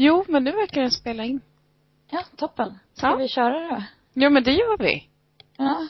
Jo, men nu verkar den spela in. Ja, toppen. Ska Ja. vi köra då? Ja, men det gör vi. Ja.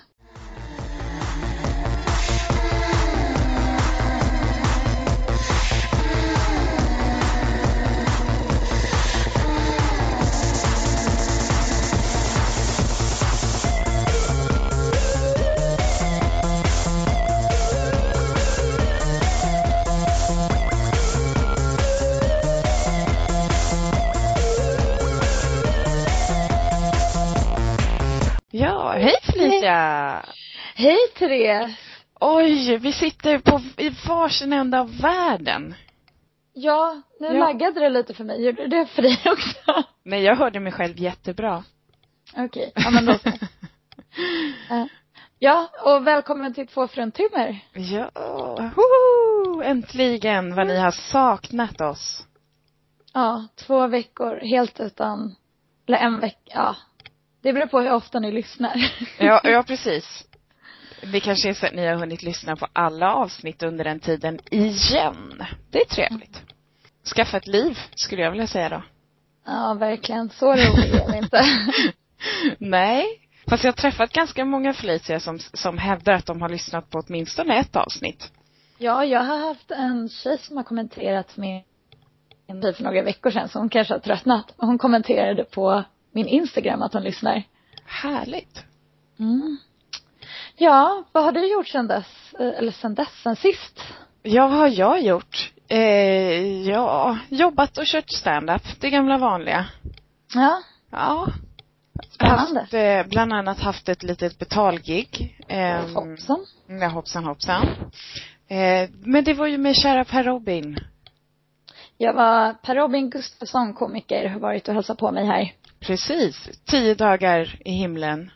Ja, hej Felicia! Hej Therese! Oj, vi sitter på, i varsin ända av världen. Ja, nu Ja. laggade det lite för mig. Gjorde det för dig också? Nej, jag hörde mig själv jättebra. Okej, ja men då. Eh, Ja, och välkommen till Två fruntimmer. Ja, woho! äntligen vad ni har saknat oss. Ja, två veckor helt utan, eller en vecka, ja. Det beror på hur ofta ni lyssnar. Ja, ja precis. Det kanske är så att ni har hunnit lyssna på alla avsnitt under den tiden igen. Det är trevligt. Skaffa ett liv, skulle jag vilja säga då. Ja, verkligen. Så rolig är vi inte. Nej. Fast jag har träffat ganska många Felicia som, som hävdar att de har lyssnat på åtminstone ett avsnitt. Ja, jag har haft en tjej som har kommenterat med en tjej för några veckor sedan, så hon kanske har tröttnat. Hon kommenterade på min Instagram att hon lyssnar. Härligt. Mm. Ja, vad har du gjort sen dess? Eh, Eller sen dess, sen sist? Ja, vad har jag gjort? Eh, ja, jobbat och kört stand-up. Det gamla vanliga. Ja, Ja. Spännande. Haft, eh, bland annat haft ett litet betalgig. Eh, hoppsan. Ja, hoppsan hoppsan. Eh, men det var ju med kära Per Robin. Jag var Per Robin Gustafsson, komiker, har varit och hälsat på mig här. Precis. Tio dagar i himlen.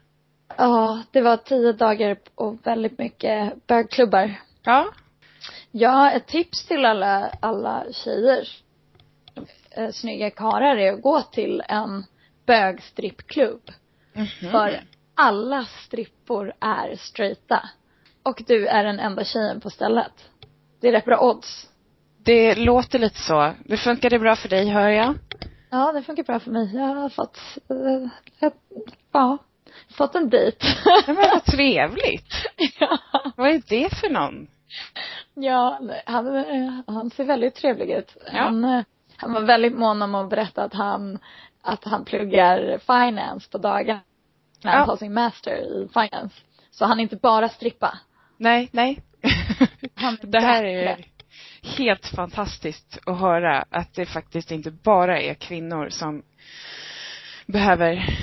Ja, det var tio dagar och väldigt mycket bögklubbar. Ja. Ja, ett tips till alla, alla tjejer, eh, snygga karlar är att gå till en bögstrippklubb. Mhm. För alla strippor är straighta. Och du är den enda tjejen på stället. Det är rätt bra odds. Det låter lite så. Det funkade bra för dig, hör jag. Ja, det funkar bra för mig. Jag har fått, ett, ja, fått en dejt. Nej, men vad trevligt. ja. Vad är det för någon? Ja, han, eh, han ser väldigt trevlig ut. Ja. Han, eh, han var väldigt mån om att berätta att han, att han pluggar finance på dagarna. När han Ja. tar sin master i finance. Så han inte bara strippa. Nej, nej. Han Det här är helt fantastiskt att höra att det faktiskt inte bara är kvinnor som behöver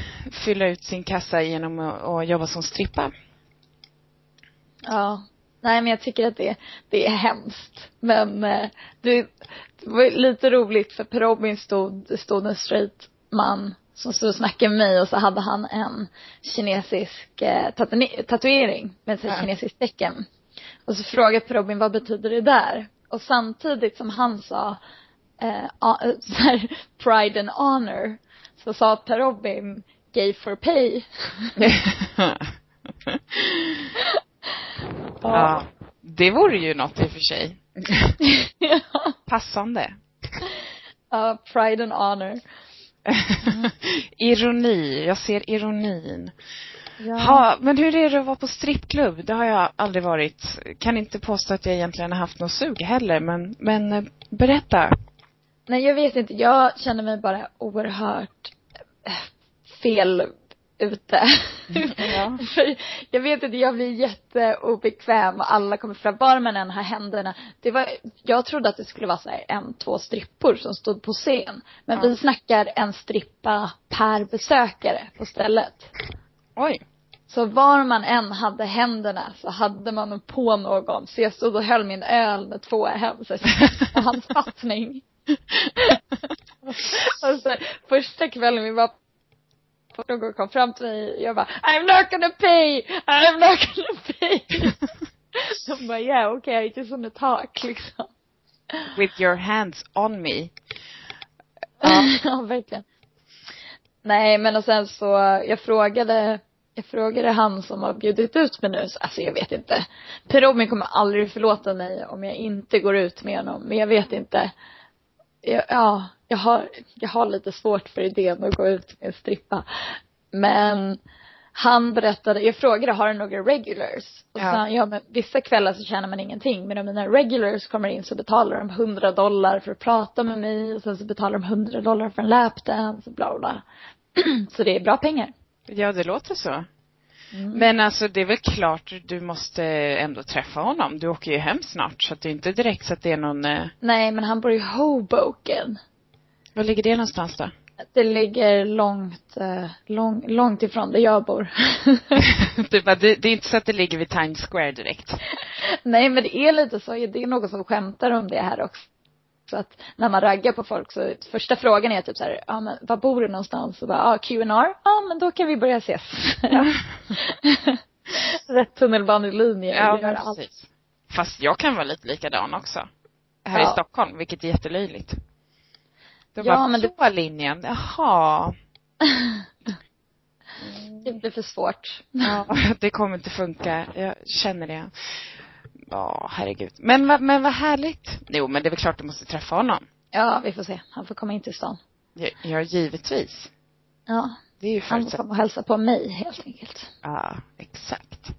fylla ut sin kassa genom att, jobba som strippa. Ja. Nej men jag tycker att det, det är hemskt. Men eh, det, det var lite roligt för Per Robin stod, stod en straight man som stod och snackade med mig och så hade han en kinesisk eh, tatu- tatuering med ett Ja. kinesiskt tecken. Och så frågade Per Robin vad betyder det där? Och samtidigt som han sa eh, eh, så här, pride and honor så sa Per Robin gay for pay. ja. Det vore ju något i och för sig. ja. Passande. Ja, pride and honor. Ironi, jag ser ironin. Ja. Ha, men hur är det att vara på strippklubb? Det har jag aldrig varit. Kan inte påstå att jag egentligen har haft något sug heller, men, men eh, berätta. Nej, jag vet inte. Jag känner mig bara oerhört eh, fel ute. Ja. För jag vet inte, jag blir jätteobekväm och alla kommer fram, bara man än har händerna. Det var, jag trodde att det skulle vara så här en, två strippor som stod på scen. Men Ja. vi snackar en strippa per besökare på stället. Oj. Så var man än hade händerna så hade man på någon. Så jag stod och höll min öl med två hem, så jag handfattning. och så första kvällen vi var på någon kom fram till mig, jag bara I'm not gonna pay, I'm not gonna pay. De bara yeah okay I just wanna talk liksom. With your hands on me. Ja. ja, verkligen. Nej, men och sen så, jag frågade, jag frågade han som har bjudit ut mig nu, så, alltså jag vet inte. Per Robin kommer aldrig förlåta mig om jag inte går ut med honom, men jag vet inte. Jag, ja, jag har, jag har lite svårt för idén att gå ut med en strippa. Men han berättade, jag frågade, har du några regulars? Och så Ja. han, ja men vissa kvällar så tjänar man ingenting. Men om mina regulars kommer in så betalar de 100 dollar för att prata med mig. Och sen så betalar de 100 dollar för en lapdance och bla bla. så det är bra pengar. Ja, det låter så. Mm. Men alltså det är väl klart du måste ändå träffa honom. Du åker ju hem snart så att det är inte direkt så att det är någon, eh, Nej men han bor i Hoboken. var ligger det någonstans då? Det ligger långt, eh, lång, långt ifrån där jag bor. det, det är inte så att det ligger vid Times Square direkt. Nej men det är lite så, det är någon som skämtar om det här också. Så att när man raggar på folk så första frågan är typ så här, ja men var bor du någonstans? Och bara, ja Q&R, ja men då kan vi börja ses. Rätt tunnelbanelinje, Ja, men allt. precis. Fast jag kan vara lite likadan också. Här i Ja. Stockholm, vilket är jättelöjligt. Då Ja, bara, men det- så linjen, jaha. Det blir för svårt. Ja, det kommer inte funka. Jag känner det. Ja, herregud. Men, vad- men vad härligt. Jo, men det är väl klart du måste träffa honom. Ja, vi får se. Han får komma in till stan. Ja, Ja, givetvis. Ja, Det är ju han får komma och hälsa på mig helt enkelt. Ja, exakt.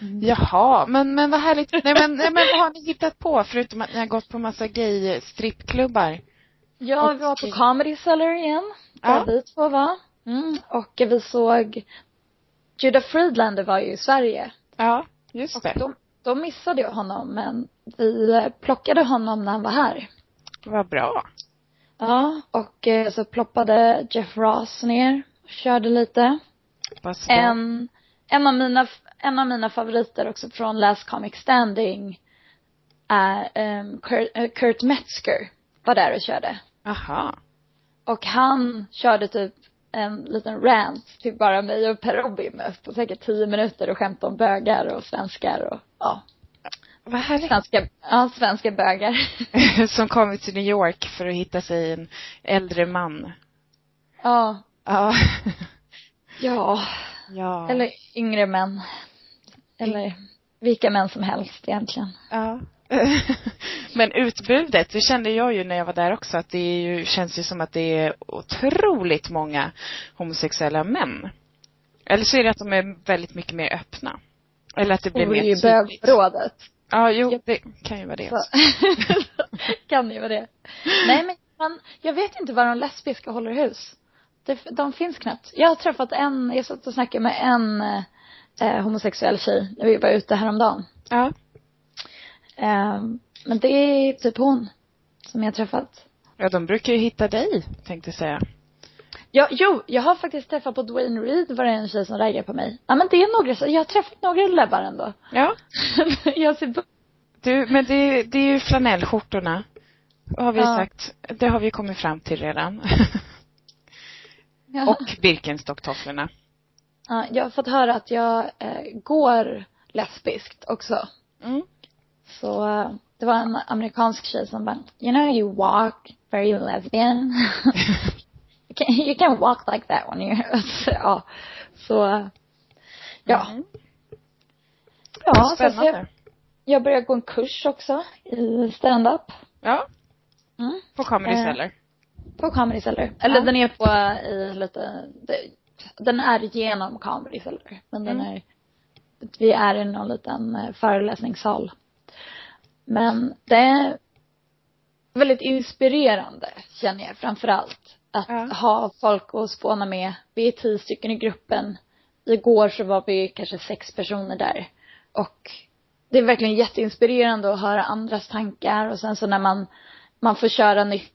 Mm. Jaha, men, men vad härligt. Nej men, nej, men vad har ni hittat på förutom att ni har gått på massa gay strippklubbar? Ja, vi var på Comedy Cellar igen. Där Ja. vi två var. Mm. Och vi såg Judah Friedlander var ju i Sverige. Ja, just Och det. då, då missade jag honom men vi plockade honom när han var här. Vad bra. Ja, och eh, så ploppade Jeff Ross ner och körde lite. En, en, av mina, en av mina favoriter också från Last Comic Standing är ehm, Kurt, eh, Kurt Metzger var där och körde. Aha. Och han körde typ en liten rant till bara mig och Per Robin på säkert tio minuter och skämtade om bögar och svenskar och ja, Vad härligt. svenska, ja, svenska bögar. Som kommer till New York för att hitta sig en äldre man. ja, Ja. ja, Ja. eller yngre män. Eller vilka män som helst egentligen. Ja. Men utbudet, det kände jag ju när jag var där också, att det är ju, känns ju som att det är otroligt många homosexuella män. Eller så är det att de är väldigt mycket mer öppna. Eller att det blir Och mer tydligt. bögrådet. Ja, jo, det kan ju vara det. Kan ju vara det. Nej men man, jag vet inte var de lesbiska håller hus. Det, de finns knappt. Jag har träffat en, jag satt och snackade med en eh, homosexuell tjej när vi var ute häromdagen. Ja. Eh, men det är typ hon som jag har träffat. Ja, de brukar ju hitta dig, tänkte jag säga. Ja, jo, jag har faktiskt träffat på Dwayne Reed var det en tjej som raggade på mig. Ja men det är några, så- jag har träffat några läbbar ändå. Ja. jag ser bu- Du, men det, det är ju flanellskjortorna. Har vi Ja. sagt. Det har vi kommit fram till redan. ja. Och Birkenstock-tofflorna. ja, jag har fått höra att jag eh, går lesbiskt också. Mm. Så eh, det var en amerikansk tjej som bara, you know you walk very lesbian. you, can, you can walk like that when you're, så, ja. Så, eh, ja. Mm. Ja, så, så jag, Spännande. jag började gå en kurs också i stand-up. Ja, Mm. på Comedy Eh. Cellar. På Comedy Cellar. Eller Ja. den är på eh, i lite, den är genom Comedy Cellar. Men den Mm. är, vi är i någon liten eh, föreläsningssal. Men det är väldigt inspirerande känner jag framförallt. Att Ja. ha folk att spåna med. Vi är tio stycken i gruppen. Igår så var vi kanske sex personer där. Och det är verkligen jätteinspirerande att höra andras tankar och sen så när man, man får köra nytt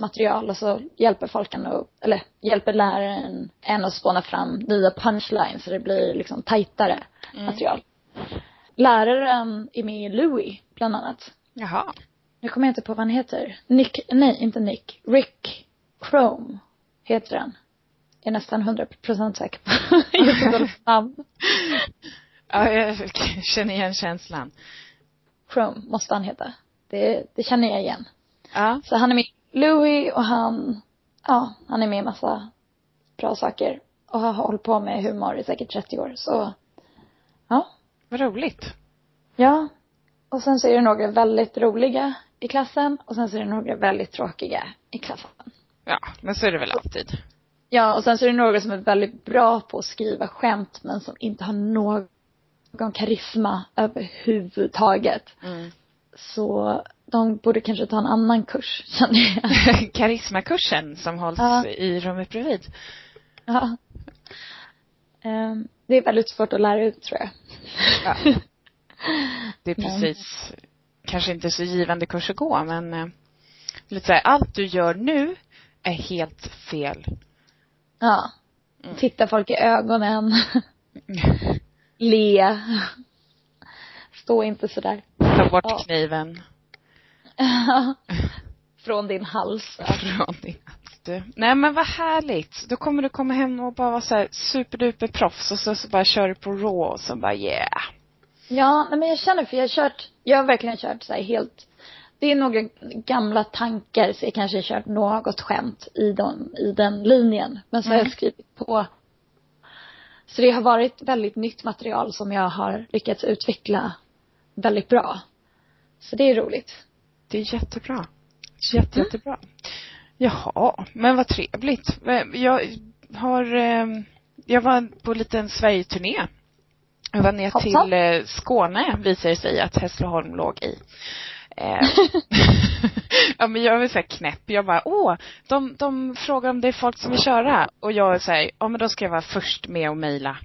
material och så hjälper folk en att, eller hjälper läraren en att spåna fram nya punchlines så det blir liksom tajtare Mm. material. Läraren är med i Louis, bland annat. Jaha. Nu kommer jag inte på vad han heter. Nick, nej inte Nick. Rick Chrome heter han. Jag är nästan hundra procent säker på Jättedåligt namn. Ja, jag känner igen känslan. Chrome måste han heta. Det, det känner jag igen. Ja. Så han är med Louis och han, ja, han är med i massa bra saker. Och har hållit på med humor i säkert 30 år. Så, ja. Vad roligt. Ja. Och sen så är det några väldigt roliga i klassen och sen så är det några väldigt tråkiga i klassen. Ja, men så är det väl alltid. Ja, och sen så är det några som är väldigt bra på att skriva skämt men som inte har någon karisma överhuvudtaget. Mm. Så de borde kanske ta en annan kurs, känner jag. Karismakursen som hålls Ja. i rummet bredvid. Ja. Ehm, det är väldigt svårt att lära ut, tror jag. Ja. Det är precis, kanske inte så givande kurs att gå, men eh, lite så här, allt du gör nu är helt fel. Ja. Mm. Titta folk i ögonen. Le. Stå inte sådär. Ta bort Ja. kniven Från din hals. från din du. Nej men vad härligt. Då kommer du komma hem och bara vara så här superduper proffs och så, så bara kör du på raw och så bara yeah. Ja, nej, men jag känner för jag har kört, jag har verkligen kört så här helt, det är några gamla tankar så jag kanske har kört något skämt i, de, i den linjen. Men så har Mm. jag skrivit på. Så det har varit väldigt nytt material som jag har lyckats utveckla väldigt bra. Så det är roligt. Det är jättebra. Jätte, Mm. jättebra. Jaha, men vad trevligt. Jag har, eh, jag var på en liten Sverigeturné. Jag var ner Hoppsan. till eh, Skåne, visade det sig att Hässleholm låg i. Eh, ja men jag var så här knäpp. Jag bara, åh, de, de frågar om det är folk som vill köra. Och jag säger, ja men då ska jag vara först med och mejla.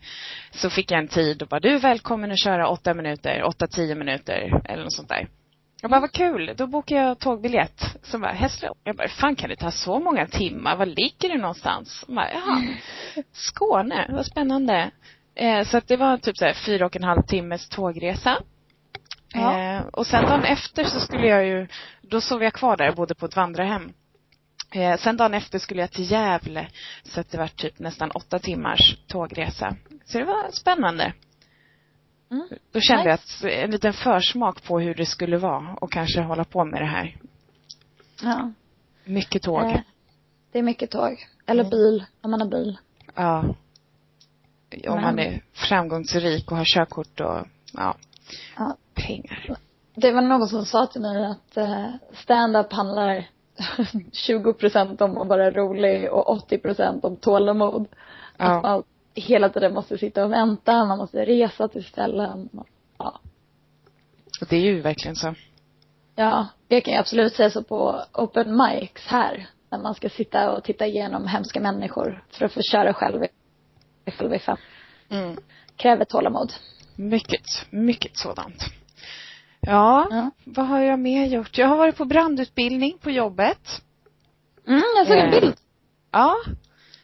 Så fick jag en tid och bara, du är välkommen att köra åtta minuter, åtta, tio minuter eller något sånt där. Jag bara, vad kul. Då bokar jag tågbiljett. Så bara, Hässleholm. Jag bara, fan kan det ta så många timmar? Var ligger det någonstans? Jag bara, Jaha, Skåne. Vad spännande. Eh, så att det var typ så här fyra och en halv timmes tågresa. Ja. Eh, och sen dagen efter så skulle jag ju, då sov jag kvar där, jag bodde på ett vandrarhem. Eh, sen dagen efter skulle jag till Gävle. Så att det var typ nästan åtta timmars tågresa. Så det var spännande. Mm. Då kände jag Nice. att en liten försmak på hur det skulle vara och kanske hålla på med det här. Ja. Mycket tåg. Eh, det är mycket tåg. Eller Mm. bil, om man har bil. Ja. Om man Men- är framgångsrik och har körkort och, ja, Ja. pengar. Det var någon som sa till mig att eh, stand-up handlar 20 procent om att vara rolig och 80 procent om tålamod. Att Ja. man hela tiden måste sitta och vänta, man måste resa till ställen. Ja. Och det är ju verkligen så. ja, jag kan ju absolut säga så på open mics här. När man ska sitta och titta igenom hemska människor för att få köra själv fem. Mm. Kräver tålamod. Mycket, mycket sådant. Ja, Ja. vad har jag mer gjort? Jag har varit på brandutbildning på jobbet. Mm, jag såg en Eh, bild. Ja.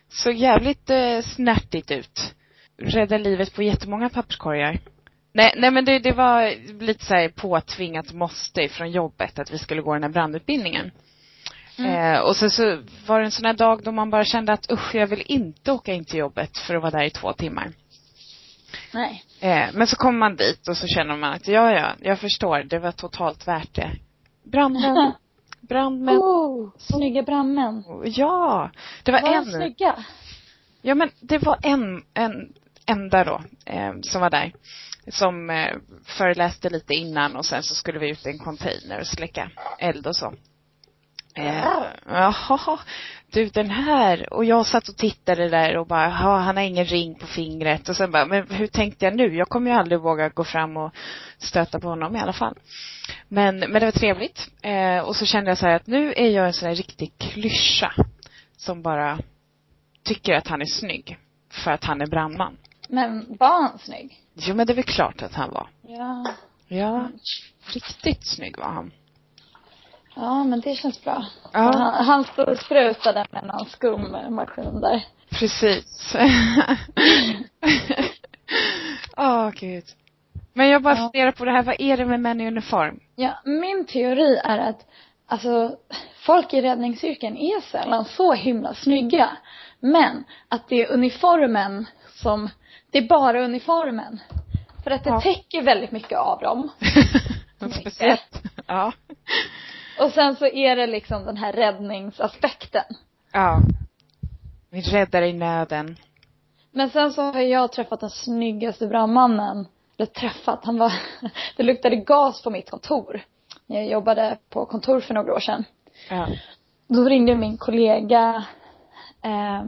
Såg jävligt eh, snärtigt ut. Rädda livet på jättemånga papperskorgar. Nej, nej men det, det var lite så här påtvingat måste från jobbet att vi skulle gå den här brandutbildningen. Mm. Eh, och sen så var det en sån här dag då man bara kände att usch, jag vill inte åka in till jobbet för att vara där i två timmar. Nej. Eh, men så kommer man dit och så känner man att ja, ja, jag förstår, det var totalt värt det. Brandmän, brandmän, Oh, snygga brandmän. ja. Det var Var en, snygga? ja men det var en, en enda då, eh, som var där. Som eh, föreläste lite innan och sen så skulle vi ut i en container och släcka eld och så. Eh, Jaha, du den här. Och jag satt och tittade där och bara, jaha, han har ingen ring på fingret. Och sen bara, men hur tänkte jag nu? Jag kommer ju aldrig våga gå fram och stöta på honom i alla fall. Men, men det var trevligt. Eh, och så kände jag så här att nu är jag en sån här riktig klyscha. Som bara tycker att han är snygg. För att han är brandman. Men var han snygg? Jo men det är väl klart att han var. Ja. Ja, riktigt snygg var han. Ja, men det känns bra. Ja. Han, han sprutade med någon skummaskin där. Precis. Åh, gud. Men jag bara Ja. funderar på det här, vad är det med män i uniform? Ja, min teori är att, alltså, folk i räddningsyrken är sällan så himla snygga. Men att det är uniformen som, det är bara uniformen. För att det Ja. täcker väldigt mycket av dem. Speciellt. Ja. Och sen så är det liksom den här räddningsaspekten. Ja. Vi räddar i nöden. Men sen så har jag träffat den snyggaste brandmannen. Eller träffat, han var, det luktade gas på mitt kontor. när jag jobbade på kontor för några år sedan. Ja. Då ringde min kollega, eh,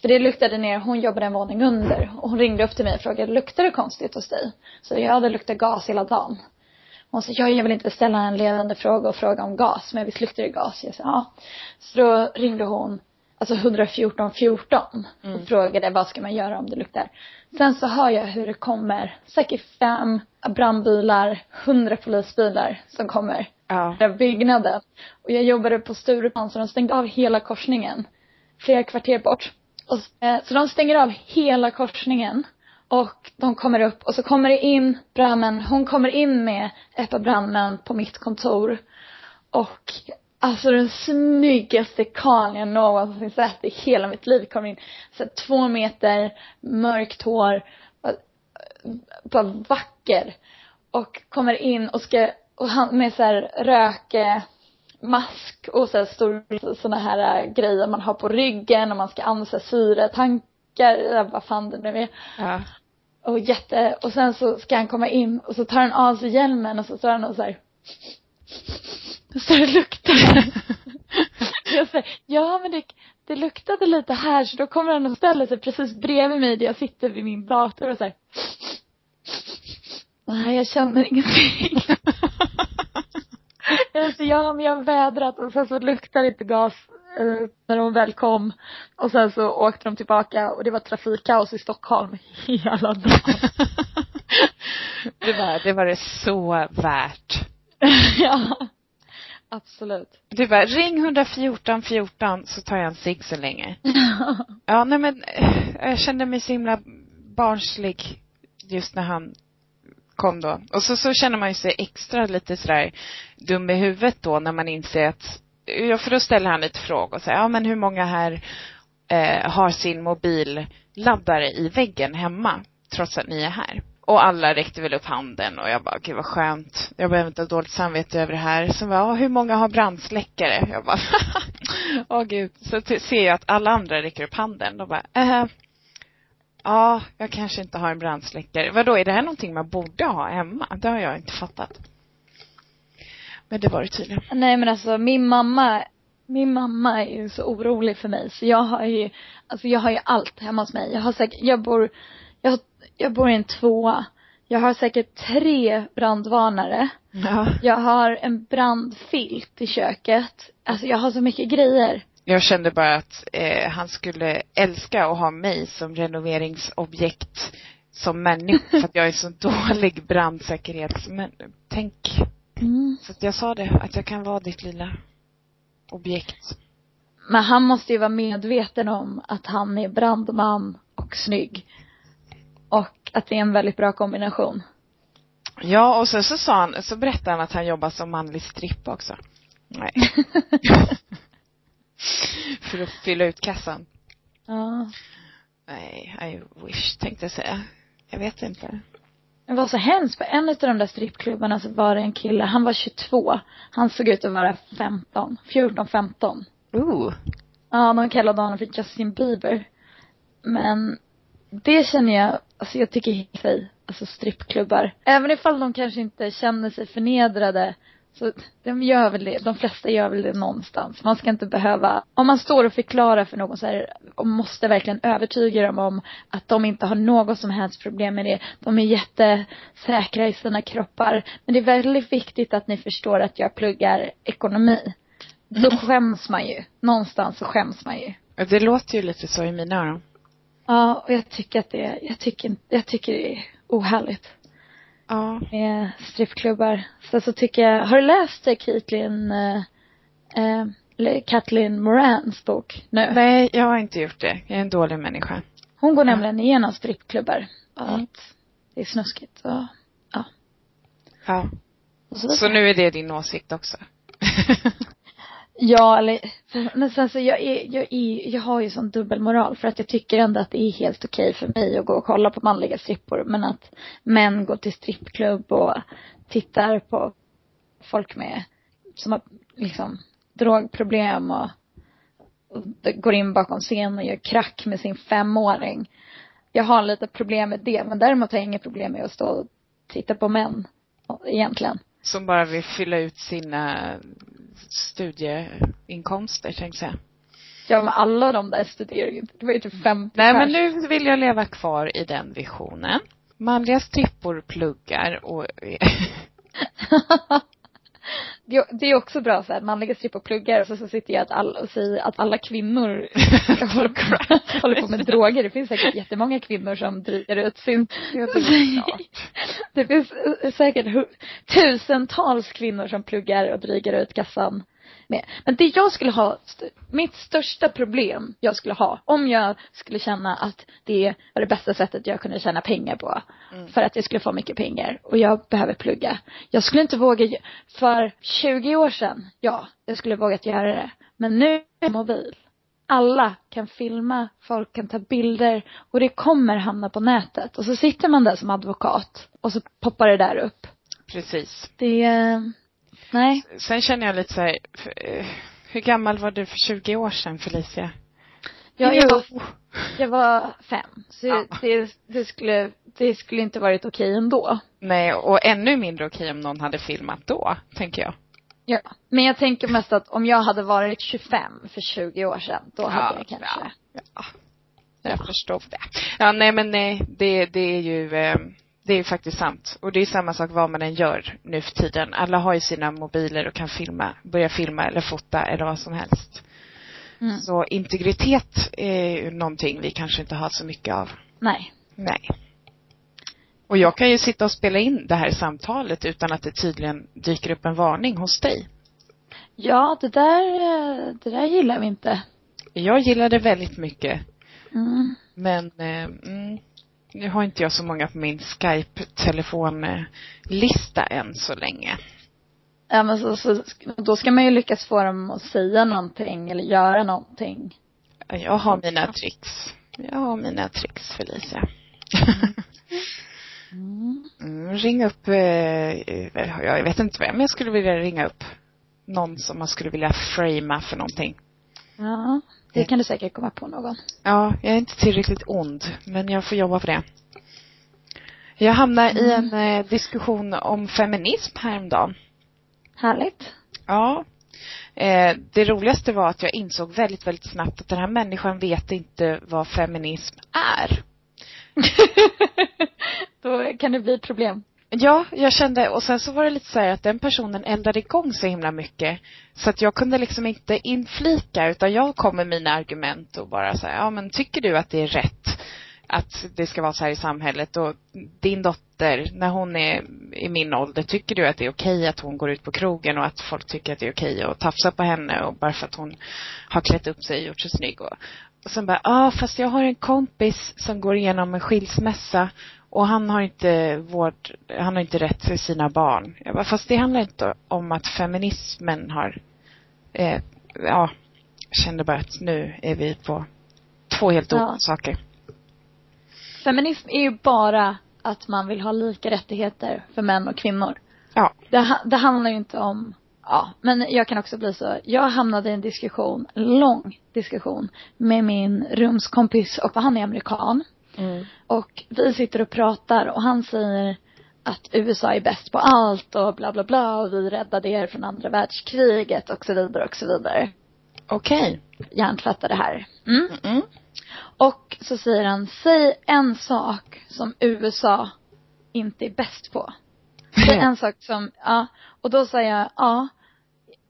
för det luktade ner, hon jobbade en våning under. Och hon ringde upp till mig och frågade, luktar det konstigt hos dig? Så ja, det luktar gas hela dagen. Hon sa, ja, jag vill inte ställa en ledande fråga och fråga om gas, men visst luktar det gas? Jag sa, ja. Så då ringde hon, alltså 114 14 och Mm. frågade vad ska man göra om det luktar. Sen så hör jag hur det kommer säkert fem brandbilar, hundra polisbilar som kommer Ja. där byggnaden. Och jag jobbade på Stureplan så de stängde av hela korsningen. Flera kvarter bort. Och, eh, så de stänger av hela korsningen. Och de kommer upp och så kommer det in brandmän. Hon kommer in med ett par brandmän på mitt kontor. Och alltså den snyggaste karln jag någonsin sett i hela mitt liv kommer in. Så två meter, mörkt hår. Bara, vacker. Och kommer in och ska, och han med så här rök, mask och så här stor, såna här äh, grejer man har på ryggen och man ska andas syretankar, eller vad fan det nu är. Ja. Och jätte, och sen så ska han komma in och så tar han av sig hjälmen och så står han och så här. Så det luktar. jag säger, ja men det, det luktade lite här så då kommer han och ställer sig precis bredvid mig där jag sitter vid min dator och så här. Nej jag känner ingenting. jag säger, ja men jag har vädrat och sen så luktar det inte gas när de väl kom. Och sen så åkte de tillbaka och det var trafikkaos i Stockholm hela dagen. det, var, det var det så värt. ja. Absolut. Du bara, ring 114 14 så tar jag en cigg så länge. Ja, nej men eh, jag kände mig så himla barnslig just när han kom då. Och så, så känner man ju sig extra lite sådär dum i huvudet då när man inser att, för då ställer han lite frågor och här. ja men hur många här eh, har sin mobilladdare i väggen hemma trots att ni är här? Och alla räckte väl upp handen och jag bara, gud vad skönt. Jag behöver inte ha dåligt samvete över det här. Så bara, ja, hur många har brandsläckare? Jag bara, åh gud. Så ser jag att alla andra räcker upp handen. De bara, eh, ja, jag kanske inte har en brandsläckare. Vadå, är det här någonting man borde ha hemma? Det har jag inte fattat. Men det var det tydligen. Nej men alltså min mamma, min mamma är ju så orolig för mig så jag har ju, alltså jag har ju allt hemma hos mig. Jag har säkert, jag bor, jag, jag bor i en tvåa. Jag har säkert tre brandvarnare. Ja. Jag har en brandfilt i köket. Alltså jag har så mycket grejer. Jag kände bara att eh, han skulle älska att ha mig som renoveringsobjekt som människa för att jag är så dålig brandsäkerhetsmän. Tänk. Mm. Så att jag sa det, att jag kan vara ditt lilla objekt. Men han måste ju vara medveten om att han är brandman och snygg. Och att det är en väldigt bra kombination. Ja, och så, så sa han, så berättade han att han jobbar som manlig strippa också. Nej. För att fylla ut kassan. ja. Nej, I wish tänkte jag säga. Jag vet inte. Det var så hemskt. På en av de där strippklubbarna så var det en kille, han var 22. Han såg ut att vara 15, 14, 15. Ooh. Ja, de kallade honom för Justin Bieber. Men det känner jag, alltså jag tycker i sig, alltså strippklubbar. Även ifall de kanske inte känner sig förnedrade så de gör väl det, de flesta gör väl det någonstans. Man ska inte behöva, om man står och förklarar för någon så här, och måste verkligen övertyga dem om att de inte har något som helst problem med det. De är jättesäkra i sina kroppar. Men det är väldigt viktigt att ni förstår att jag pluggar ekonomi. Då skäms man ju. Någonstans så skäms man ju. Det låter ju lite så i mina öron. Ja, och jag tycker att det, jag tycker, jag tycker det är ohärligt Ja. med strippklubbar. Så så tycker jag, har du läst Caitlyn, eh, eh, Kathleen Morans bok nu? Nej, jag har inte gjort det. Jag är en dålig människa. Hon går nämligen igenom strippklubbar. Och Mm. det är snuskigt och, ja. Ja. Och så, Så nu är det din åsikt också? Ja, eller, men sen så jag är, jag är, jag har ju sån dubbelmoral för att jag tycker ändå att det är helt okej för mig att gå och kolla på manliga strippor men att män går till strippklubb och tittar på folk med, som har liksom drogproblem och, och går in bakom scenen och gör krack med sin femåring. Jag har lite problem med det men däremot har jag inget problem med att stå och titta på män egentligen. Som bara vill fylla ut sina studieinkomster, tänkte jag. Ja men alla de där studerar ju. Det var ju typ 50 Nej, men nu vill jag leva kvar i den visionen. Manliga strippor pluggar och Det, är också bra så här, manliga strippor pluggar och så, så sitter jag att alla, och säger att alla kvinnor håller, på, håller på med droger. Det finns säkert jättemånga kvinnor som drygar ut sin det finns eh, säkert tusentals kvinnor som pluggar och drygar ut kassan med. Men det jag skulle ha, mitt största problem jag skulle ha, om jag skulle känna att det var det bästa sättet jag kunde tjäna pengar på, Mm. för att jag skulle få mycket pengar och jag behöver plugga. Jag skulle inte våga, för 20 år sedan, ja, jag skulle vågat göra det. Men nu är mobil. Alla kan filma, folk kan ta bilder och det kommer hamna på nätet. Och så sitter man där som advokat och så poppar det där upp. Precis. Det, eh, nej. Sen känner jag lite så här, eh, hur gammal var du för 20 år sedan Felicia? Jag, jag, var, jag var fem. Så Ja. det, det skulle, det skulle inte varit okej ändå. Nej, och ännu mindre okej om någon hade filmat då, tänker jag. Ja. Men jag tänker mest att om jag hade varit 25 för 20 år sedan, då hade jag kanske. Ja, ja. Jag förstår det. Ja, nej men nej, det, det är ju, eh, det är faktiskt sant. Och det är samma sak vad man än gör nu för tiden. Alla har ju sina mobiler och kan filma, börja filma eller fota eller vad som helst. Mm. Så integritet är ju någonting vi kanske inte har så mycket av. Nej. Nej. Och jag kan ju sitta och spela in det här samtalet utan att det tydligen dyker upp en varning hos dig. Ja, det där, det där gillar vi inte. Jag gillar det väldigt mycket. Mm. Men eh, mm, nu har inte jag så många på min Skype-telefonlista än så länge. Ja men så, så, då ska man ju lyckas få dem att säga någonting eller göra någonting. Jag har mina tricks. Jag har mina tricks Felicia. Mm. Mm, ring upp, eh, jag vet inte vem jag skulle vilja ringa upp. Någon som man skulle vilja framea för någonting. Ja, det kan du säkert komma på någon. Ja, jag är inte tillräckligt ond, men jag får jobba på det. Jag hamnade i en eh, diskussion om feminism häromdagen. Härligt. Ja. Eh, det roligaste var att jag insåg väldigt, väldigt snabbt att den här människan vet inte vad feminism är. då kan det bli ett problem. Ja, jag kände, och sen så var det lite så här att den personen eldade igång så himla mycket. Så att jag kunde liksom inte inflika, utan jag kom med mina argument och bara så här, ja men tycker du att det är rätt att det ska vara så här i samhället och din dotter, när hon är i min ålder, tycker du att det är okej att hon går ut på krogen och att folk tycker att det är okej att tafsa på henne och bara för att hon har klätt upp sig och gjort sig snygg och, och sen bara, ja ah, fast jag har en kompis som går igenom en skilsmässa och han har inte vård, han har inte rätt till sina barn. Jag bara, fast det handlar inte om att feminismen har, eh, ja, kände bara att nu är vi på två helt olika Ja. saker. Feminism är ju bara att man vill ha lika rättigheter för män och kvinnor. Ja. Det, det handlar ju inte om, ja, men jag kan också bli så, jag hamnade i en diskussion, lång diskussion med min rumskompis och han är amerikan. Mm. Och vi sitter och pratar och han säger att USA är bäst på allt och bla bla bla och vi räddade er från andra världskriget och så vidare och så vidare. Okej. Hjärntvättade här. Mm. Mm. Och så säger han, säg en sak som USA inte är bäst på. Säg en sak som, ja. Och då säger jag, ja,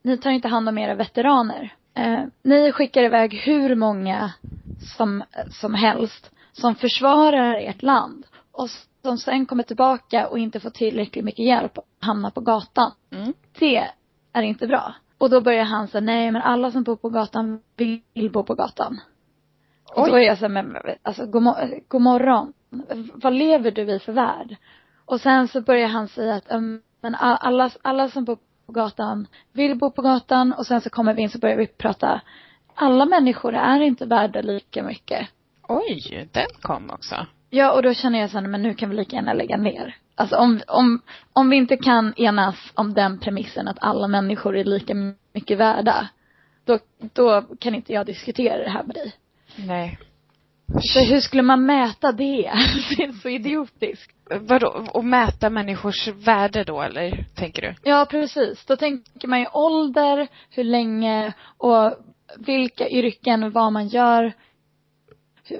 ni tar inte hand om era veteraner. Eh, ni skickar iväg hur många som, som helst som försvarar ert land och som sen kommer tillbaka och inte får tillräckligt mycket hjälp och hamnar på gatan. Mm. Det är inte bra. Och då börjar han säga, nej men alla som bor på gatan vill bo på gatan. Och då Oj. är jag så här, men alltså god, god morgon. Vad lever du i för värld? Och sen så börjar han säga att, men alla, alla som bor på gatan vill bo på gatan och sen så kommer vi in så börjar vi prata, alla människor är inte värda lika mycket. Oj, den kom också. Ja, och då känner jag så här, men nu kan vi lika gärna lägga ner. Alltså om, om, om vi inte kan enas om den premissen att alla människor är lika mycket värda, då, då kan inte jag diskutera det här med dig. Nej. Så hur skulle man mäta det? Det är så idiotiskt. Vadå, och mäta människors värde då eller, tänker du? Ja, precis. Då tänker man ju ålder, hur länge och vilka yrken, vad man gör,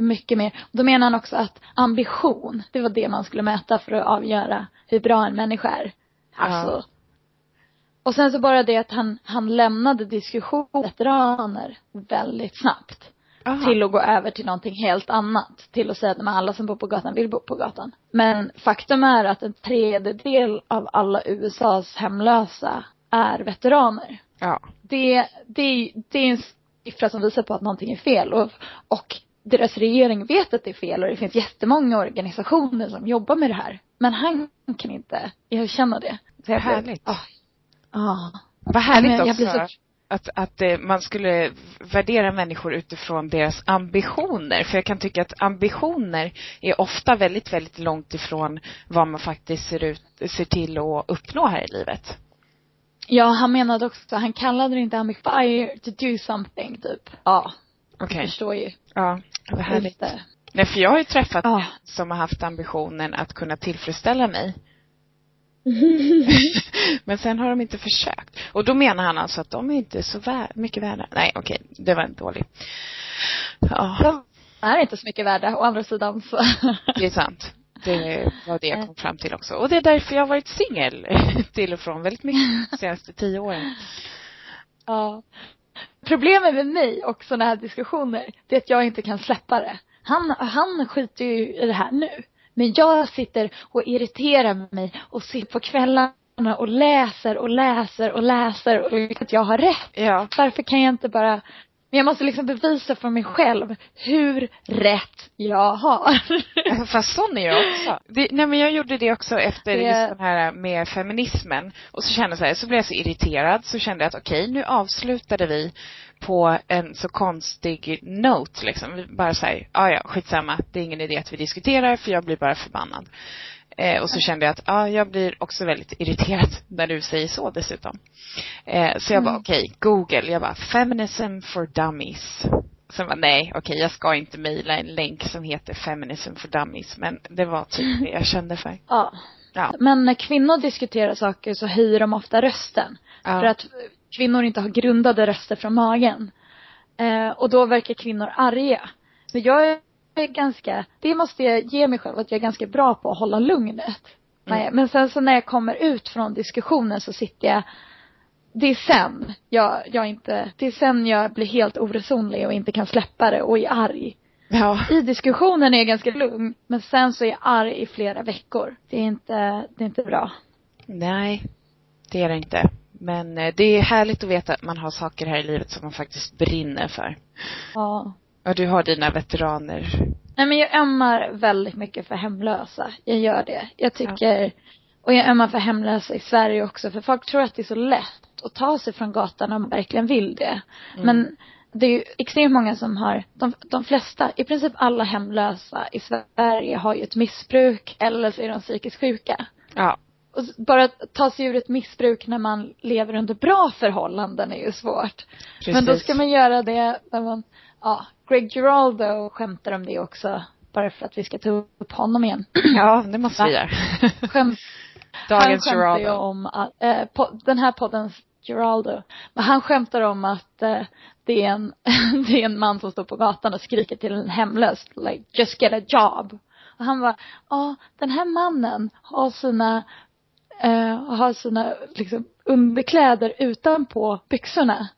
mycket mer. Då menar han också att ambition, det var det man skulle mäta för att avgöra hur bra en människa är. Alltså. Och sen så bara det att han, han lämnade diskussion veteraner väldigt snabbt. Aha. Till att gå över till någonting helt annat. Till att säga att alla som bor på gatan vill bo på gatan. Men faktum är att en tredjedel av alla USAs hemlösa är veteraner. Ja. Det, det, det är en siffra som visar på att någonting är fel och, och deras regering vet att det är fel och det finns jättemånga organisationer som jobbar med det här. Men han kan inte erkänna det. Så jag Härligt. Ah. Ah. Vad härligt men också så- att, att eh, man skulle värdera människor utifrån deras ambitioner. För jag kan tycka att ambitioner är ofta väldigt, väldigt långt ifrån vad man faktiskt ser, ut, ser till att uppnå här i livet. Ja, han menade också, han kallade det inte ambition to do something typ. Ja, Okej. jag förstår ju. Ja, vad härligt. Lite. Nej, för jag har ju träffat Ja. som har haft ambitionen att kunna tillfredsställa mig. Men sen har de inte försökt. Och då menar han alltså att de är inte så vä- mycket värda. Nej, okej, det var en dålig. Ja, De är inte så mycket värda, å andra sidan så. det är sant. Det var det jag kom fram till också. Och det är därför jag har varit singel till och från väldigt mycket de senaste tio åren. Ja. Problemet med mig och sådana här diskussioner, det är att jag inte kan släppa det. Han, han skiter ju i det här nu. Men jag sitter och irriterar mig och sitter på kvällarna och läser och läser och läser och vet att jag har rätt. Ja. Varför kan jag inte bara, men jag måste liksom bevisa för mig själv hur rätt jag har. Fast sån är jag också. Det, nej men jag gjorde det också efter Det- just den här med feminismen. Och så kände jag så här, så blev jag så irriterad så kände jag att okej, nu avslutade vi på en så konstig note liksom. Vi bara säger, ja ja, skitsamma, det är ingen idé att vi diskuterar för jag blir bara förbannad. Eh, och så kände jag att, ja, jag blir också väldigt irriterad när du säger så dessutom. Eh, så jag bara, Mm. okej, Google, jag bara, feminism for dummies. Sen bara, nej, okej, jag ska inte mejla en länk som heter Feminism for Dummies, men det var typ det jag kände för. Ja. Ja. Men när kvinnor diskuterar saker så höjer de ofta rösten. Ja. För att kvinnor inte har grundade röster från magen. Eh, och då verkar kvinnor arga. Men jag är ganska, det måste jag ge mig själv, att jag är ganska bra på att hålla lugnet. Nej, Men sen så när jag kommer ut från diskussionen så sitter jag, det är sen jag, jag inte, det är sen jag blir helt oresonlig och inte kan släppa det och är arg. Ja. I diskussionen är jag ganska lugn, men sen så är jag arg i flera veckor. Det är inte, det är inte bra. Nej, det är det inte. Men eh, det är härligt att veta att man har saker här i livet som man faktiskt brinner för. Ja. Och du har dina veteraner. Nej men jag ömmar väldigt mycket för hemlösa. Jag gör det. Jag tycker, och jag ömmar för hemlösa i Sverige också. För folk tror att det är så lätt att ta sig från gatan om man verkligen vill det. Mm. Men det är ju extremt många som har, de, de flesta, i princip alla hemlösa i Sverige har ju ett missbruk eller så är de psykiskt sjuka. Ja. Och bara att ta sig ur ett missbruk när man lever under bra förhållanden är ju svårt. Precis. Men då ska man göra det när man, ja, Greg Giraldo skämtar om det också. Bara för att vi ska ta upp honom igen. Ja, det måste vi Va? göra. Skämt, Dagens han skämtar ju om att, eh, på, den här poddens Giraldo. Men han skämtar om att eh, det, är en, det är en man som står på gatan och skriker till en hemlös, like just get a job. Och han var, ja den här mannen har sina, eh, har sina liksom underkläder utanpå byxorna.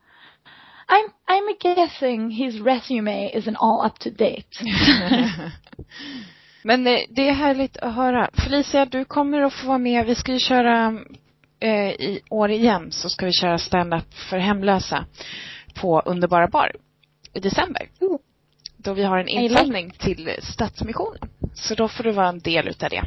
I'm, I'm guessing his resume isn't all up to date. Men eh, det är härligt att höra. Felicia, du kommer att få vara med. Vi ska ju köra eh, i år igen så ska vi köra stand-up för hemlösa på Underbara Bar i december. Oh. Då vi har en insamling till Stadsmissionen. Så då får du vara en del utav det.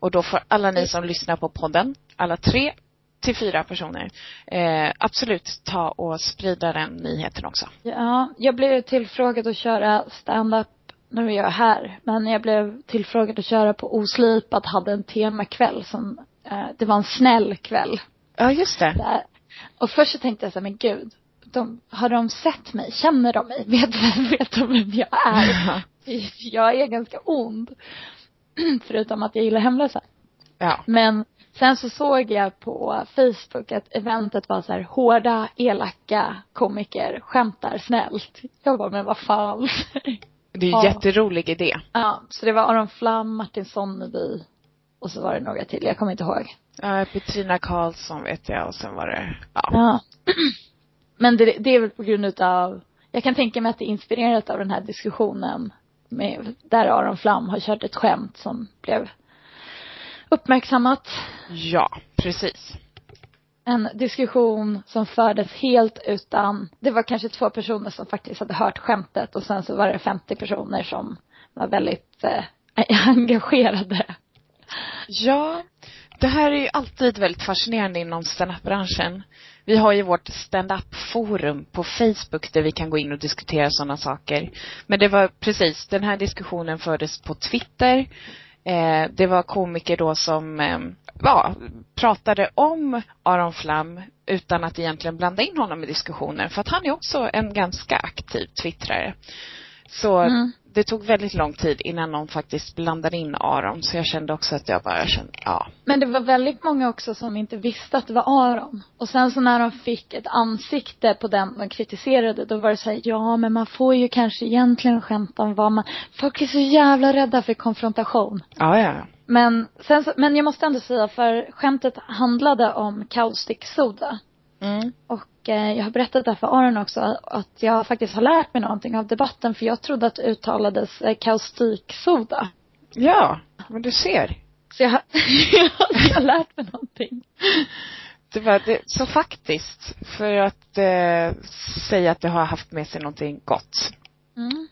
Och då får alla ni som lyssnar på podden, alla tre till fyra personer, eh, absolut ta och sprida den nyheten också. Ja, jag blev tillfrågad att köra stand-up nu är jag här. Men jag blev tillfrågad att köra på Oslipad, hade en temakväll som, eh, det var en snäll kväll. Ja, just det. Där. Och först så tänkte jag så här, men gud, de, har de sett mig? Känner de mig? Vet, vet de vem jag är? jag är ganska ond. Förutom att jag gillar hemlösa. Ja. Men sen så såg jag på Facebook att eventet var så här hårda, elaka komiker skämtar snällt. Jag bara, men vad fan. Det är ju Ja. jätterolig idé. ja, så det var Aron Flam, Martin Sonneby och så var det några till, jag kommer inte ihåg. Ja, Petrina Karlsson vet jag och sen var det, ja. Ja. Men det, det är väl på grund utav, jag kan tänka mig att det är inspirerat av den här diskussionen med, där Aron Flam har kört ett skämt som blev uppmärksammat. Ja, precis. En diskussion som fördes helt utan, det var kanske två personer som faktiskt hade hört skämtet och sen så var det 50 personer som var väldigt eh, engagerade. Ja, det här är ju alltid väldigt fascinerande inom standup-branschen. Vi har ju vårt stand-up-forum på Facebook där vi kan gå in och diskutera sådana saker. Men det var precis, den här diskussionen fördes på Twitter. Eh, det var komiker då som eh, ja, pratade om Aron Flam utan att egentligen blanda in honom i diskussionen. För att han är också en ganska aktiv twittrare. Så Mm det tog väldigt lång tid innan någon faktiskt blandade in Aron. Så jag kände också att jag bara kände, ja. Men det var väldigt många också som inte visste att det var Aron. Och sen så när de fick ett ansikte på den de kritiserade, då var det så här, ja men man får ju kanske egentligen skämta om vad man, folk är så jävla rädda för konfrontation. Ja, ja. Men sen så, men jag måste ändå säga, för skämtet handlade om kaustik soda. Mm. Och jag har berättat det här för Aron också, att jag faktiskt har lärt mig någonting av debatten, för jag trodde att det uttalades eh, kaustiksoda. Ja, men du ser. Så jag har, jag har lärt mig någonting. Det var det, så faktiskt, för att eh, säga att det har haft med sig någonting gott. Mm.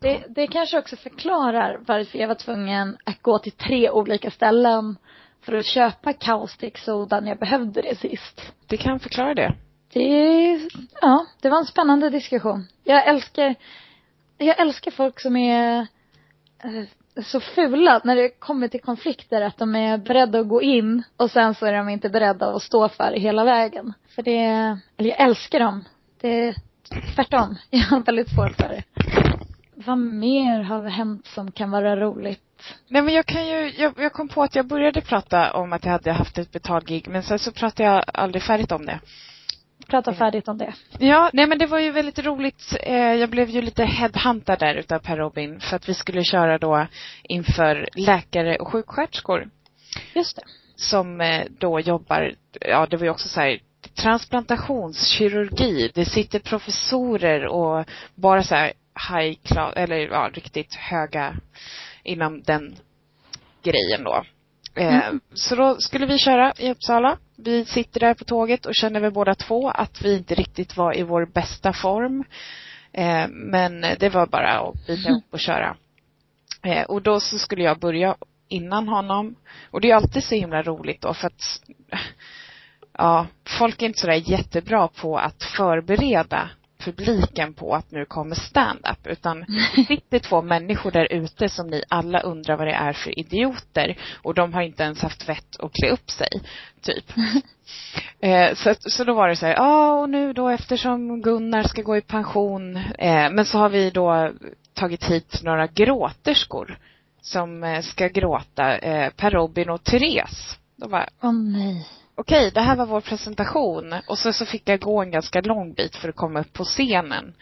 Det, det kanske också förklarar varför jag var tvungen att gå till tre olika ställen för att köpa kaustik soda när jag behövde det sist. Det kan förklara det. Det, ja, det var en spännande diskussion. Jag älskar, jag älskar folk som är eh, så fula när det kommer till konflikter att de är beredda att gå in och sen så är de inte beredda att stå för det hela vägen. För det, eller jag älskar dem. Det är tvärtom. Jag har väldigt svårt för det. Vad mer har hänt som kan vara roligt? Nej men jag kan ju, jag, jag kom på att jag började prata om att jag hade haft ett betalgig men sen så pratade jag aldrig färdigt om det. Prata färdigt om det. Ja, nej men det var ju väldigt roligt. Eh, jag blev ju lite headhuntad där utav Per Robin för att vi skulle köra då inför läkare och sjuksköterskor Just det. som eh, då jobbar, ja det var ju också så här transplantationskirurgi. Det sitter professorer och bara så här high class, eller ja, riktigt höga inom den grejen då. Eh, Mm. Så då skulle vi köra i Uppsala. Vi sitter där på tåget och känner väl båda två att vi inte riktigt var i vår bästa form. Eh, men det var bara att bita ihop och köra. Eh, och då så skulle jag börja innan honom. Och det är alltid så himla roligt då för att ja, folk är inte sådär jättebra på att förbereda publiken på att nu kommer stand-up utan det sitter två människor där ute som ni alla undrar vad det är för idioter och de har inte ens haft vett att klä upp sig, typ. Eh, så, så då var det så här, ja och nu då eftersom Gunnar ska gå i pension, eh, men så har vi då tagit hit några gråterskor som eh, ska gråta, eh, Per Robin och Therese. Då var Åh nej. Okej, det här var vår presentation. Och så, så fick jag gå en ganska lång bit för att komma upp på scenen.